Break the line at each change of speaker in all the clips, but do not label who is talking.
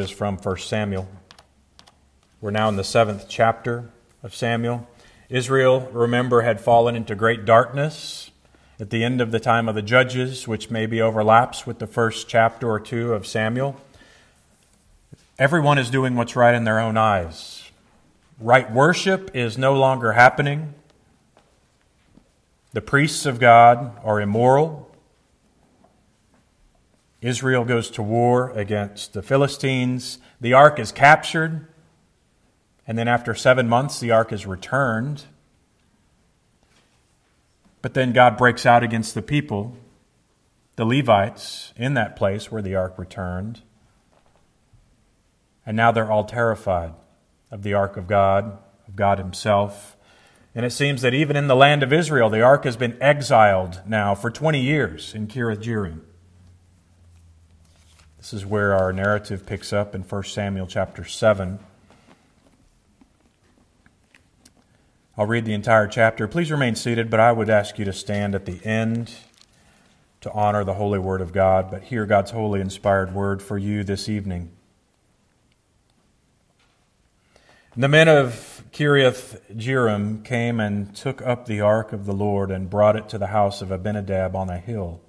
is from 1 Samuel. We're now in the seventh chapter of Samuel. Israel, remember, had fallen into great darkness at the end of the time of the judges, which maybe overlaps with the first chapter or two of Samuel. Everyone is doing what's right in their own eyes. Right worship is no longer happening. The priests of God are immoral. Israel goes to war against the Philistines. The ark is captured. And then after seven months, the ark is returned. But then God breaks out against the people, the Levites, in that place where the ark returned. And now they're all terrified of the ark of God, of God Himself. And it seems that even in the land of Israel, the ark has been exiled now for 20 years in Kiriath Jearim. This is where our narrative picks up in 1 Samuel chapter 7. I'll read the entire chapter. Please remain seated, but I would ask you to stand at the end to honor the holy word of God, but hear God's holy inspired word for you this evening. The men of Kiriath Jearim came and took up the ark of the Lord and brought it to the house of Abinadab on a hill.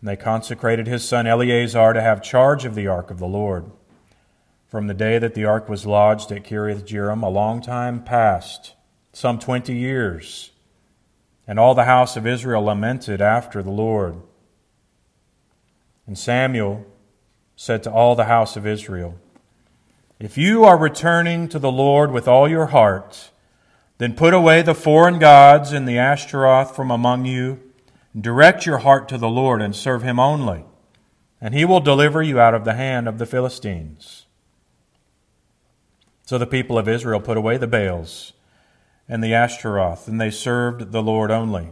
And they consecrated his son Eleazar to have charge of the ark of the Lord. From the day that the ark was lodged at Kiriath Jearim, a long time passed, some twenty years, and all the house of Israel lamented after the Lord. And Samuel said to all the house of Israel, If you are returning to the Lord with all your heart, then put away the foreign gods and the Ashtaroth from among you Direct your heart to the Lord and serve him only, and he will deliver you out of the hand of the Philistines. So the people of Israel put away the Baals and the Ashtaroth, and they served the Lord only.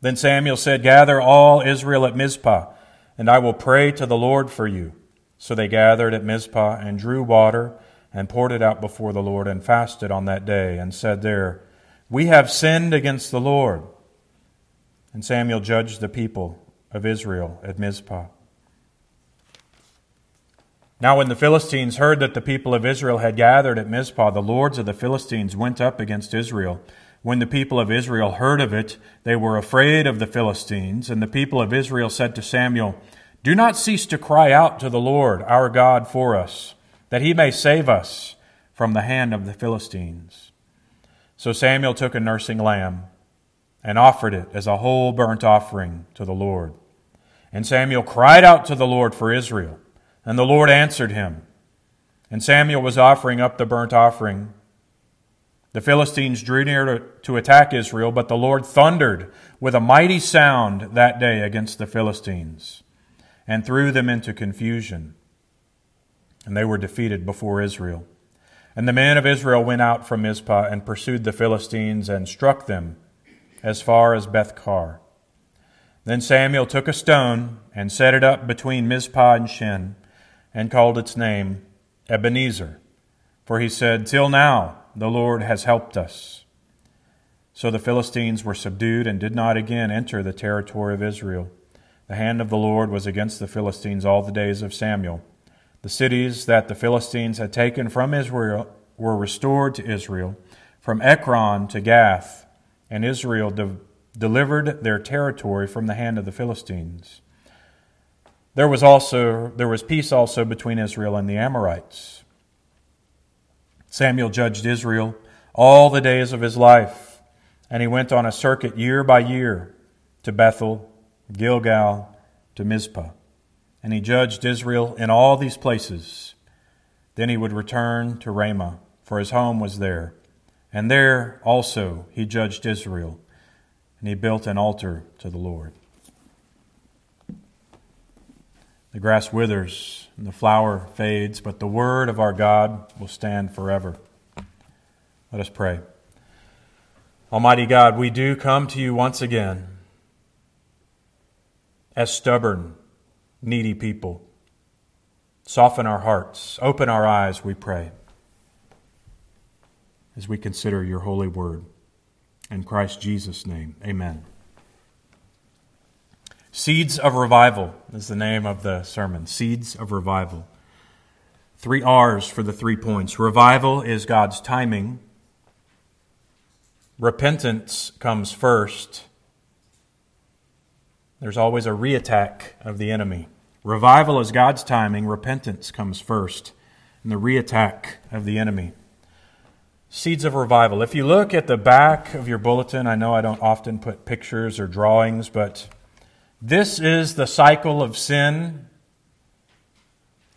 Then Samuel said, Gather all Israel at Mizpah, and I will pray to the Lord for you. So they gathered at Mizpah and drew water and poured it out before the Lord and fasted on that day and said there, We have sinned against the Lord. And Samuel judged the people of Israel at Mizpah. Now, when the Philistines heard that the people of Israel had gathered at Mizpah, the lords of the Philistines went up against Israel. When the people of Israel heard of it, they were afraid of the Philistines. And the people of Israel said to Samuel, Do not cease to cry out to the Lord our God for us, that he may save us from the hand of the Philistines. So Samuel took a nursing lamb and offered it as a whole burnt offering to the Lord. And Samuel cried out to the Lord for Israel, and the Lord answered him. And Samuel was offering up the burnt offering. The Philistines drew near to, to attack Israel, but the Lord thundered with a mighty sound that day against the Philistines and threw them into confusion. And they were defeated before Israel. And the men of Israel went out from Mizpah and pursued the Philistines and struck them as far as Beth-car. Then Samuel took a stone and set it up between Mizpah and Shen, and called its name Ebenezer, for he said, Till now the Lord has helped us. So the Philistines were subdued and did not again enter the territory of Israel. The hand of the Lord was against the Philistines all the days of Samuel. The cities that the Philistines had taken from Israel were restored to Israel, from Ekron to Gath and Israel de- delivered their territory from the hand of the Philistines. There was also there was peace also between Israel and the Amorites. Samuel judged Israel all the days of his life, and he went on a circuit year by year to Bethel, Gilgal, to Mizpah. And he judged Israel in all these places. Then he would return to Ramah, for his home was there and there also he judged Israel, and he built an altar to the Lord. The grass withers and the flower fades, but the word of our God will stand forever. Let us pray. Almighty God, we do come to you once again as stubborn, needy people. Soften our hearts, open our eyes, we pray as we consider your holy word. In Christ Jesus' name, amen. Seeds of Revival is the name of the sermon. Seeds of Revival. Three R's for the three points. Revival is God's timing. Repentance comes first. There's always a reattack of the enemy. Revival is God's timing. Repentance comes first. And the reattack of the enemy. Seeds of Revival. If you look at the back of your bulletin, I know I don't often put pictures or drawings, but this is the cycle of sin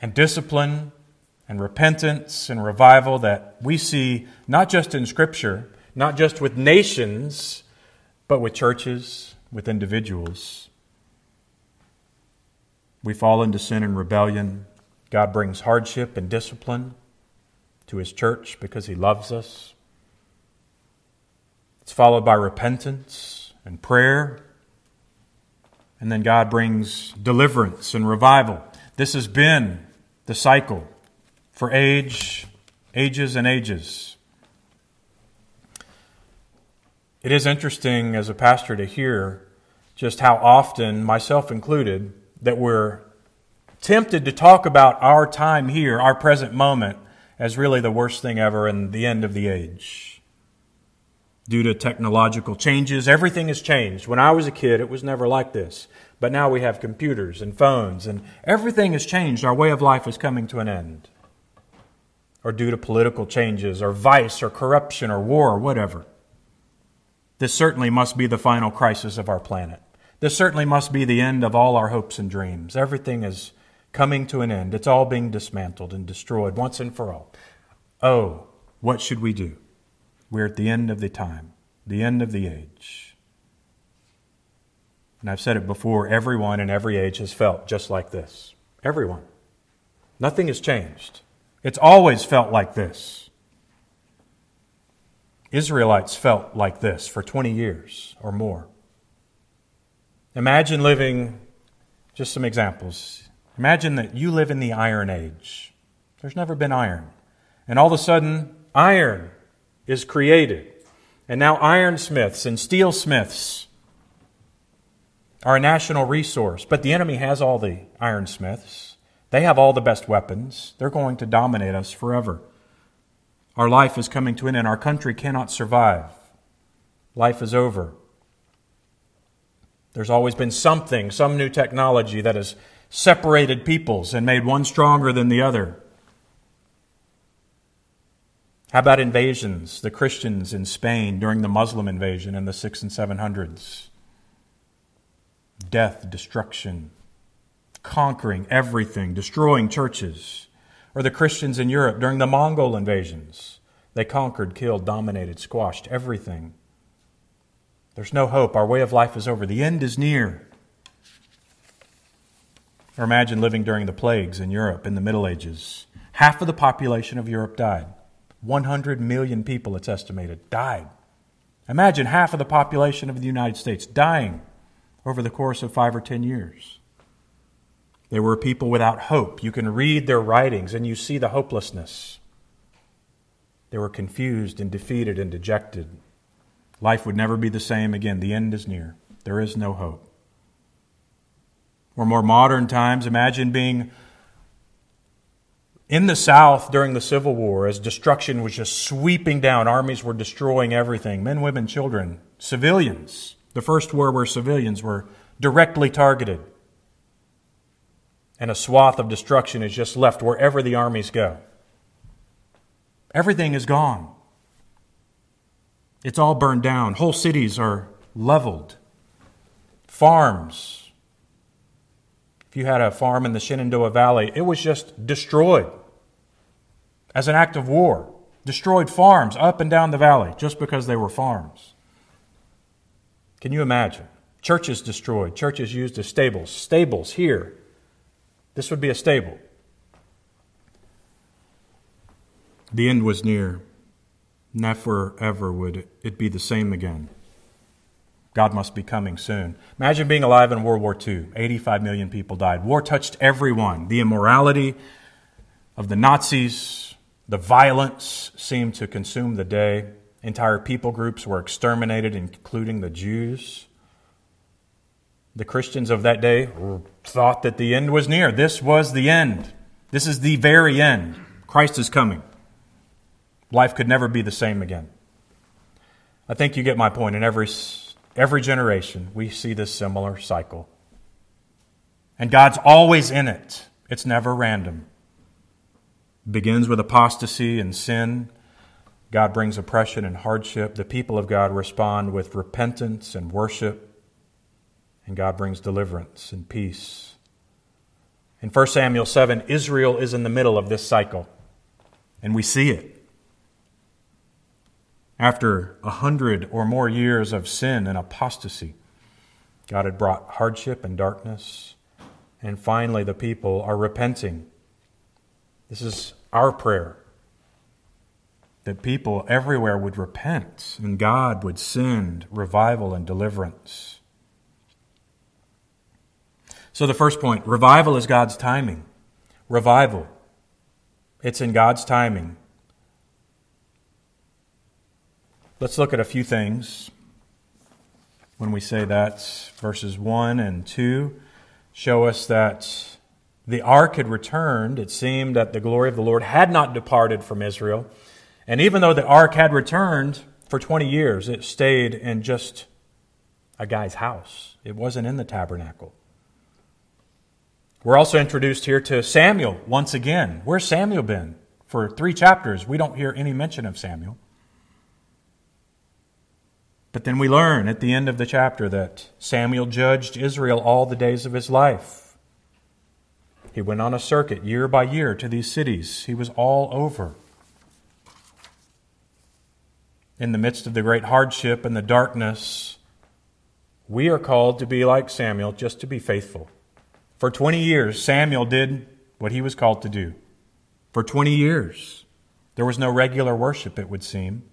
and discipline and repentance and revival that we see not just in Scripture, not just with nations, but with churches, with individuals. We fall into sin and rebellion. God brings hardship and discipline to His church because He loves us. It's followed by repentance and prayer. And then God brings deliverance and revival. This has been the cycle for age, ages, and ages. It is interesting as a pastor to hear just how often, myself included, that we're tempted to talk about our time here, our present moment, as really the worst thing ever and the end of the age. Due to technological changes, everything has changed. When I was a kid, it was never like this. But now we have computers and phones, and everything has changed. Our way of life is coming to an end. Or due to political changes, or vice, or corruption, or war, or whatever. This certainly must be the final crisis of our planet. This certainly must be the end of all our hopes and dreams. Everything is coming to an end. It's all being dismantled and destroyed once and for all. Oh, what should we do? We're at the end of the time, the end of the age. And I've said it before everyone in every age has felt just like this. Everyone. Nothing has changed. It's always felt like this. Israelites felt like this for 20 years or more. Imagine living, just some examples. Imagine that you live in the Iron Age. There's never been iron. And all of a sudden, iron is created. And now ironsmiths and steelsmiths are a national resource. But the enemy has all the ironsmiths. They have all the best weapons. They're going to dominate us forever. Our life is coming to an end. Our country cannot survive. Life is over. There's always been something, some new technology that has separated peoples and made one stronger than the other. How about invasions? The Christians in Spain during the Muslim invasion in the 6 and 700s. Death, destruction, conquering everything, destroying churches. Or the Christians in Europe during the Mongol invasions. They conquered, killed, dominated, squashed everything. There's no hope. Our way of life is over. The end is near. Or imagine living during the plagues in Europe in the Middle Ages. Half of the population of Europe died. 100 million people, it's estimated, died. Imagine half of the population of the United States dying over the course of five or ten years. They were people without hope. You can read their writings and you see the hopelessness. They were confused and defeated and dejected. Life would never be the same again. The end is near. There is no hope. Or more modern times, imagine being in the South during the Civil War as destruction was just sweeping down. Armies were destroying everything men, women, children, civilians. The first war where civilians were directly targeted. And a swath of destruction is just left wherever the armies go. Everything is gone. It's all burned down. Whole cities are leveled. Farms. If you had a farm in the Shenandoah Valley, it was just destroyed as an act of war. Destroyed farms up and down the valley just because they were farms. Can you imagine? Churches destroyed, churches used as stables. Stables here. This would be a stable. The end was near. Never ever would it be the same again. God must be coming soon. Imagine being alive in World War II. 85 million people died. War touched everyone. The immorality of the Nazis, the violence seemed to consume the day. Entire people groups were exterminated, including the Jews. The Christians of that day thought that the end was near. This was the end. This is the very end. Christ is coming. Life could never be the same again. I think you get my point. In every, every generation, we see this similar cycle. And God's always in it, it's never random. It begins with apostasy and sin. God brings oppression and hardship. The people of God respond with repentance and worship. And God brings deliverance and peace. In 1 Samuel 7, Israel is in the middle of this cycle, and we see it. After a hundred or more years of sin and apostasy, God had brought hardship and darkness, and finally the people are repenting. This is our prayer that people everywhere would repent and God would send revival and deliverance. So, the first point revival is God's timing. Revival. It's in God's timing. Let's look at a few things when we say that. Verses 1 and 2 show us that the ark had returned. It seemed that the glory of the Lord had not departed from Israel. And even though the ark had returned for 20 years, it stayed in just a guy's house, it wasn't in the tabernacle. We're also introduced here to Samuel once again. Where's Samuel been? For three chapters, we don't hear any mention of Samuel. But then we learn at the end of the chapter that Samuel judged Israel all the days of his life. He went on a circuit year by year to these cities, he was all over. In the midst of the great hardship and the darkness, we are called to be like Samuel, just to be faithful. For 20 years, Samuel did what he was called to do. For 20 years, there was no regular worship, it would seem.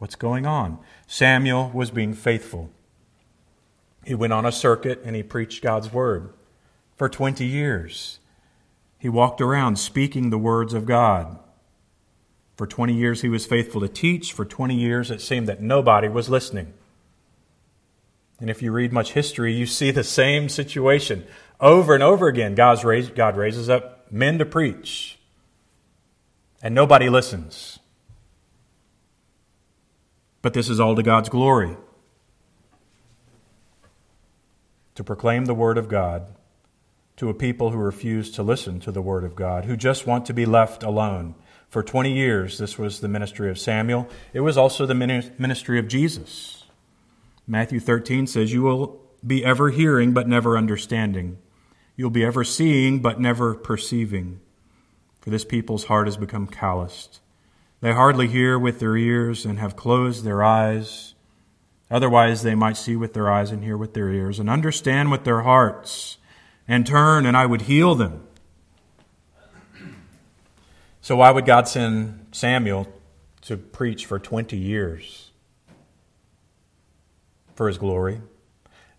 What's going on? Samuel was being faithful. He went on a circuit and he preached God's word for 20 years. He walked around speaking the words of God. For 20 years, he was faithful to teach. For 20 years, it seemed that nobody was listening. And if you read much history, you see the same situation over and over again. God's God raises up men to preach, and nobody listens. But this is all to God's glory. To proclaim the Word of God to a people who refuse to listen to the Word of God, who just want to be left alone. For 20 years, this was the ministry of Samuel. It was also the ministry of Jesus. Matthew 13 says, You will be ever hearing, but never understanding. You'll be ever seeing, but never perceiving. For this people's heart has become calloused. They hardly hear with their ears and have closed their eyes. Otherwise, they might see with their eyes and hear with their ears and understand with their hearts and turn, and I would heal them. So, why would God send Samuel to preach for 20 years? for his glory.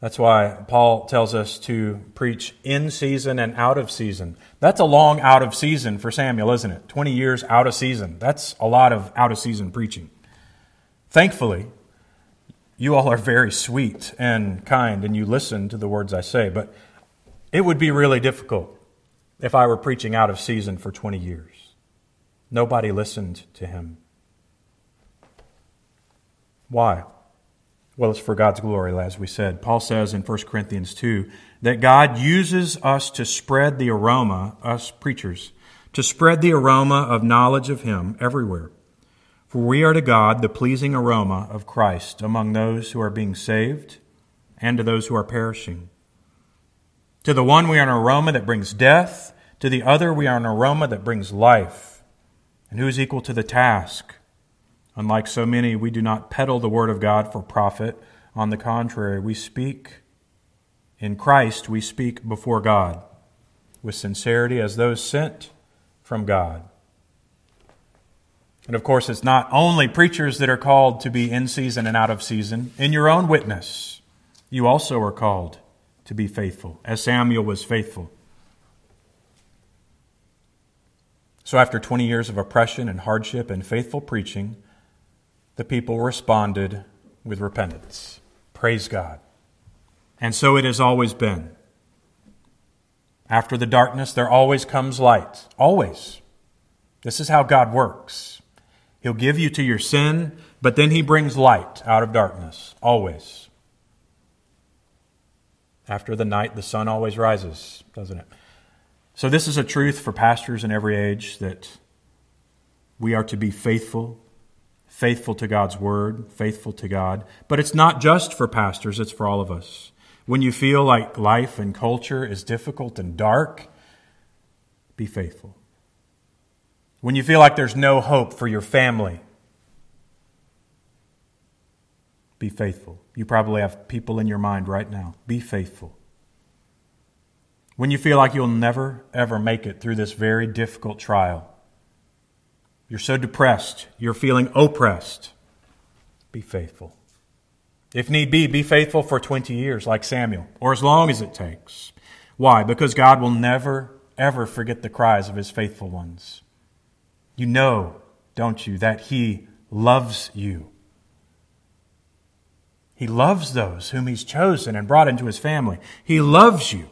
That's why Paul tells us to preach in season and out of season. That's a long out of season for Samuel, isn't it? 20 years out of season. That's a lot of out of season preaching. Thankfully, you all are very sweet and kind and you listen to the words I say, but it would be really difficult if I were preaching out of season for 20 years. Nobody listened to him. Why? Well, it's for God's glory, as we said. Paul says in 1 Corinthians 2 that God uses us to spread the aroma, us preachers, to spread the aroma of knowledge of Him everywhere. For we are to God the pleasing aroma of Christ among those who are being saved and to those who are perishing. To the one we are an aroma that brings death, to the other we are an aroma that brings life. And who is equal to the task? Unlike so many, we do not peddle the word of God for profit. On the contrary, we speak in Christ, we speak before God with sincerity as those sent from God. And of course, it's not only preachers that are called to be in season and out of season. In your own witness, you also are called to be faithful, as Samuel was faithful. So, after 20 years of oppression and hardship and faithful preaching, the people responded with repentance. Praise God. And so it has always been. After the darkness, there always comes light. Always. This is how God works. He'll give you to your sin, but then He brings light out of darkness. Always. After the night, the sun always rises, doesn't it? So, this is a truth for pastors in every age that we are to be faithful, faithful to God's word, faithful to God. But it's not just for pastors, it's for all of us. When you feel like life and culture is difficult and dark, be faithful. When you feel like there's no hope for your family, be faithful. You probably have people in your mind right now. Be faithful. When you feel like you'll never, ever make it through this very difficult trial, you're so depressed, you're feeling oppressed, be faithful. If need be, be faithful for 20 years, like Samuel, or as long as it takes. Why? Because God will never, ever forget the cries of his faithful ones. You know, don't you, that he loves you. He loves those whom He's chosen and brought into His family. He loves you.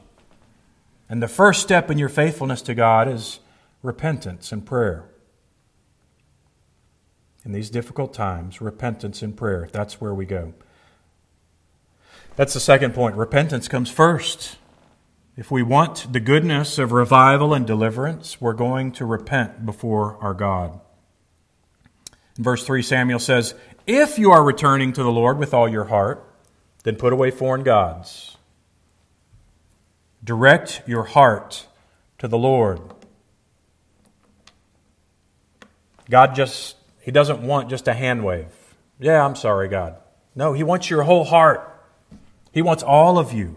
And the first step in your faithfulness to God is repentance and prayer. In these difficult times, repentance and prayer. That's where we go. That's the second point. Repentance comes first. If we want the goodness of revival and deliverance, we're going to repent before our God. In verse 3, Samuel says, if you are returning to the Lord with all your heart, then put away foreign gods. Direct your heart to the Lord. God just, He doesn't want just a hand wave. Yeah, I'm sorry, God. No, He wants your whole heart. He wants all of you.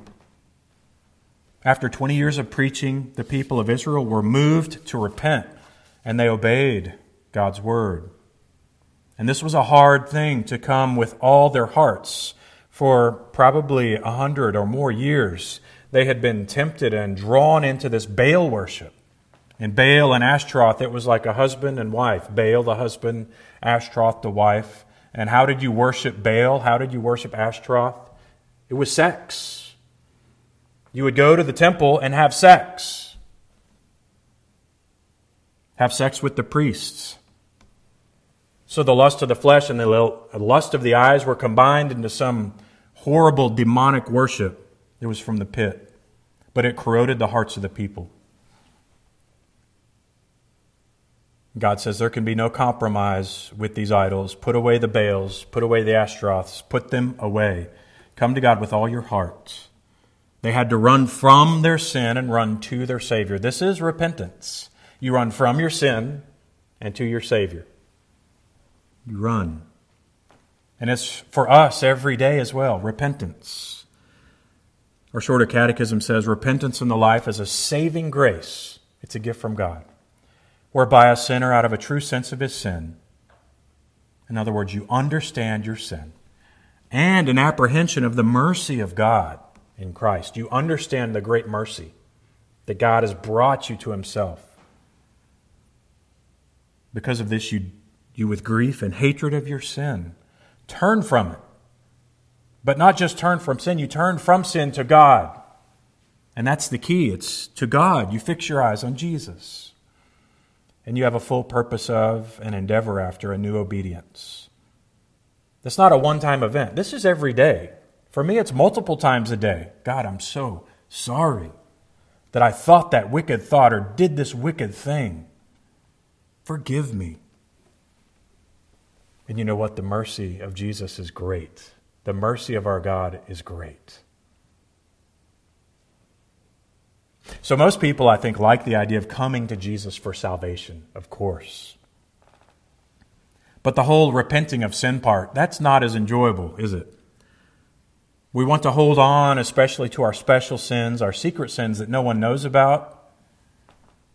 After 20 years of preaching, the people of Israel were moved to repent and they obeyed God's word. And this was a hard thing to come with all their hearts. For probably a hundred or more years, they had been tempted and drawn into this Baal worship. And Baal and Ashtaroth, it was like a husband and wife. Baal, the husband, Ashtaroth, the wife. And how did you worship Baal? How did you worship Ashtaroth? It was sex. You would go to the temple and have sex. Have sex with the priests. So the lust of the flesh and the lust of the eyes were combined into some horrible demonic worship. It was from the pit, but it corroded the hearts of the people. God says there can be no compromise with these idols. Put away the Baals, put away the Ashtaroths, put them away. Come to God with all your heart. They had to run from their sin and run to their Savior. This is repentance. You run from your sin and to your Savior. You run. And it's for us every day as well repentance. Our shorter catechism says repentance in the life is a saving grace, it's a gift from God, whereby a sinner, out of a true sense of his sin, in other words, you understand your sin, and an apprehension of the mercy of God in Christ. You understand the great mercy that God has brought you to himself. Because of this, you you with grief and hatred of your sin. Turn from it. But not just turn from sin, you turn from sin to God. And that's the key. It's to God. You fix your eyes on Jesus. And you have a full purpose of and endeavor after a new obedience. That's not a one time event. This is every day. For me, it's multiple times a day. God, I'm so sorry that I thought that wicked thought or did this wicked thing. Forgive me. And you know what? The mercy of Jesus is great. The mercy of our God is great. So, most people, I think, like the idea of coming to Jesus for salvation, of course. But the whole repenting of sin part, that's not as enjoyable, is it? We want to hold on, especially to our special sins, our secret sins that no one knows about,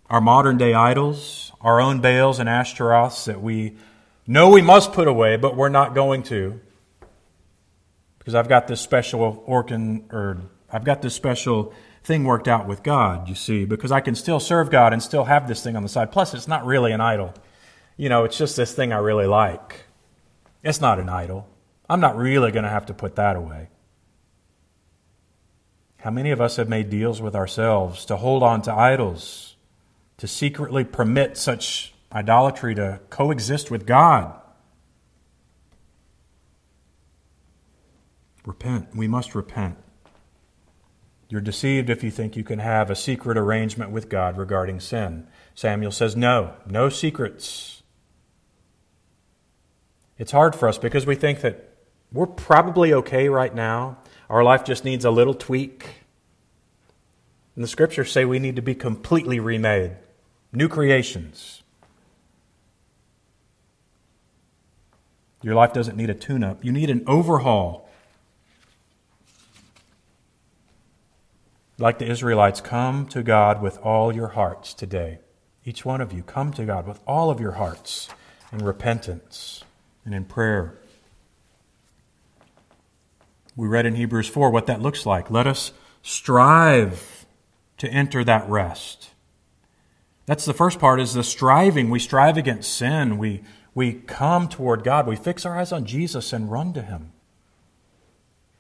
our modern day idols, our own Baals and Ashtaroths that we know we must put away, but we're not going to. Because I've got this special organ, or I've got this special thing worked out with God, you see, because I can still serve God and still have this thing on the side. Plus, it's not really an idol. You know, it's just this thing I really like. It's not an idol. I'm not really going to have to put that away. How many of us have made deals with ourselves to hold on to idols, to secretly permit such idolatry to coexist with God? Repent. We must repent. You're deceived if you think you can have a secret arrangement with God regarding sin. Samuel says, No, no secrets. It's hard for us because we think that we're probably okay right now. Our life just needs a little tweak. And the scriptures say we need to be completely remade, new creations. Your life doesn't need a tune up, you need an overhaul. Like the Israelites, come to God with all your hearts today. Each one of you, come to God with all of your hearts in repentance and in prayer. We read in Hebrews 4 what that looks like. Let us strive to enter that rest. That's the first part is the striving. We strive against sin. We, we come toward God. We fix our eyes on Jesus and run to Him.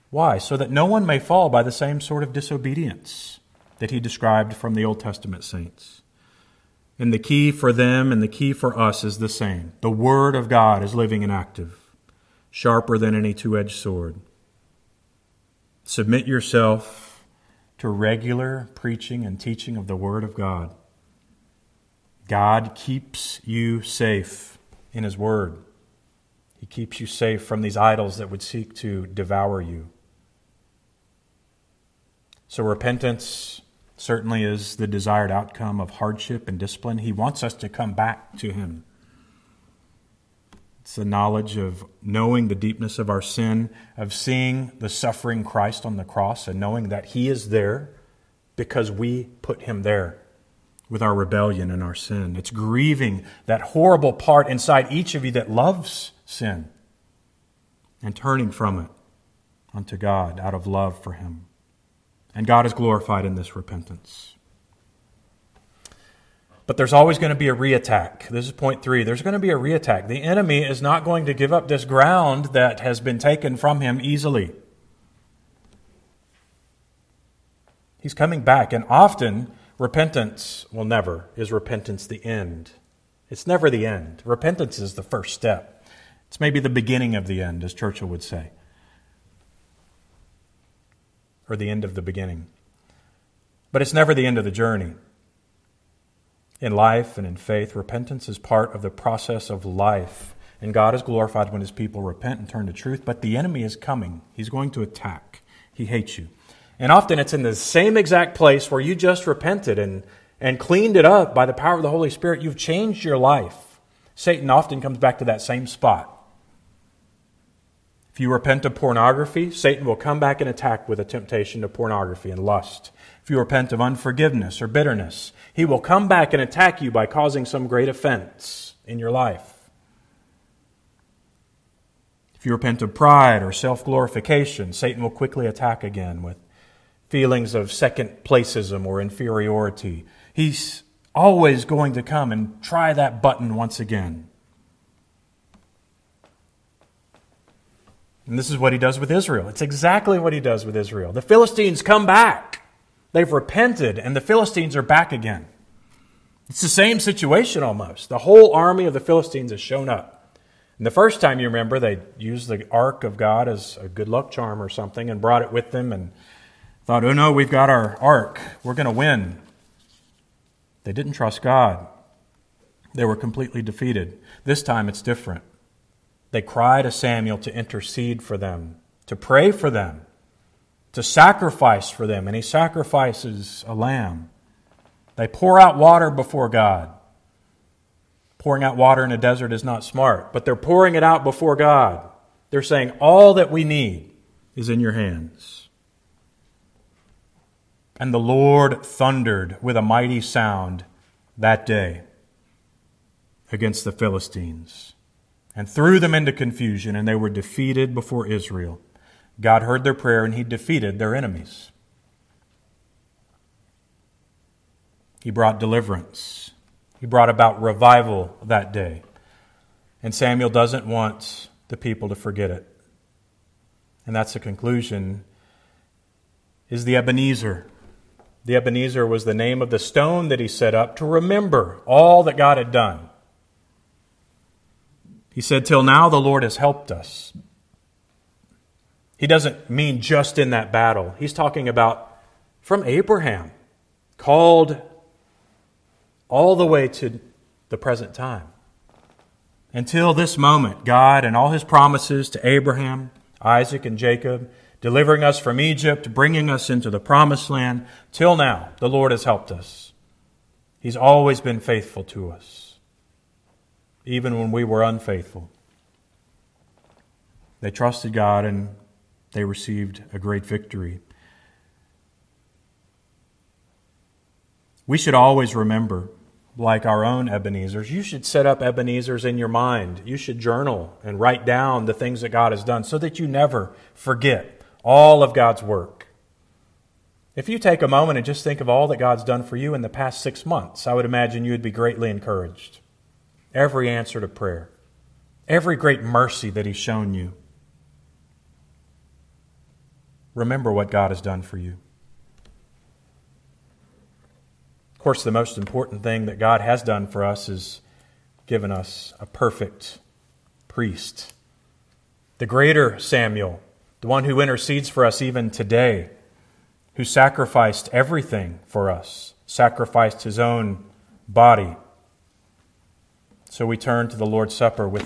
Why? So that no one may fall by the same sort of disobedience that he described from the Old Testament saints. And the key for them and the key for us is the same. The Word of God is living and active, sharper than any two edged sword. Submit yourself to regular preaching and teaching of the Word of God. God keeps you safe in His Word. He keeps you safe from these idols that would seek to devour you. So, repentance certainly is the desired outcome of hardship and discipline. He wants us to come back to Him. It's the knowledge of knowing the deepness of our sin, of seeing the suffering Christ on the cross, and knowing that He is there because we put Him there with our rebellion and our sin. It's grieving that horrible part inside each of you that loves sin and turning from it unto God out of love for Him. And God is glorified in this repentance. But there's always going to be a reattack. This is point three. There's going to be a reattack. The enemy is not going to give up this ground that has been taken from him easily. He's coming back, and often repentance, well, never is repentance the end. It's never the end. Repentance is the first step. It's maybe the beginning of the end, as Churchill would say or the end of the beginning. But it's never the end of the journey. In life and in faith, repentance is part of the process of life. And God is glorified when his people repent and turn to truth. But the enemy is coming. He's going to attack. He hates you. And often it's in the same exact place where you just repented and, and cleaned it up by the power of the Holy Spirit. You've changed your life. Satan often comes back to that same spot. If you repent of pornography, Satan will come back and attack with a temptation to pornography and lust. If you repent of unforgiveness or bitterness, he will come back and attack you by causing some great offense in your life. If you repent of pride or self glorification, Satan will quickly attack again with feelings of second placism or inferiority. He's always going to come and try that button once again. And this is what he does with Israel. It's exactly what he does with Israel. The Philistines come back. They've repented, and the Philistines are back again. It's the same situation almost. The whole army of the Philistines has shown up. And the first time you remember, they used the ark of God as a good luck charm or something and brought it with them and thought, oh no, we've got our ark. We're going to win. They didn't trust God. They were completely defeated. This time it's different. They cry to Samuel to intercede for them, to pray for them, to sacrifice for them, and he sacrifices a lamb. They pour out water before God. Pouring out water in a desert is not smart, but they're pouring it out before God. They're saying, All that we need is in your hands. And the Lord thundered with a mighty sound that day against the Philistines and threw them into confusion, and they were defeated before Israel. God heard their prayer, and he defeated their enemies. He brought deliverance. He brought about revival that day. And Samuel doesn't want the people to forget it. And that's the conclusion is the Ebenezer. The Ebenezer was the name of the stone that he set up to remember all that God had done. He said, Till now the Lord has helped us. He doesn't mean just in that battle. He's talking about from Abraham, called all the way to the present time. Until this moment, God and all his promises to Abraham, Isaac, and Jacob, delivering us from Egypt, bringing us into the promised land, till now, the Lord has helped us. He's always been faithful to us, even when we were unfaithful. They trusted God and they received a great victory. We should always remember like our own Ebenezers. You should set up Ebenezers in your mind. You should journal and write down the things that God has done so that you never forget all of God's work. If you take a moment and just think of all that God's done for you in the past six months, I would imagine you would be greatly encouraged. Every answer to prayer, every great mercy that He's shown you. Remember what God has done for you. Of course, the most important thing that God has done for us is given us a perfect priest. The greater Samuel, the one who intercedes for us even today, who sacrificed everything for us, sacrificed his own body. So we turn to the Lord's Supper with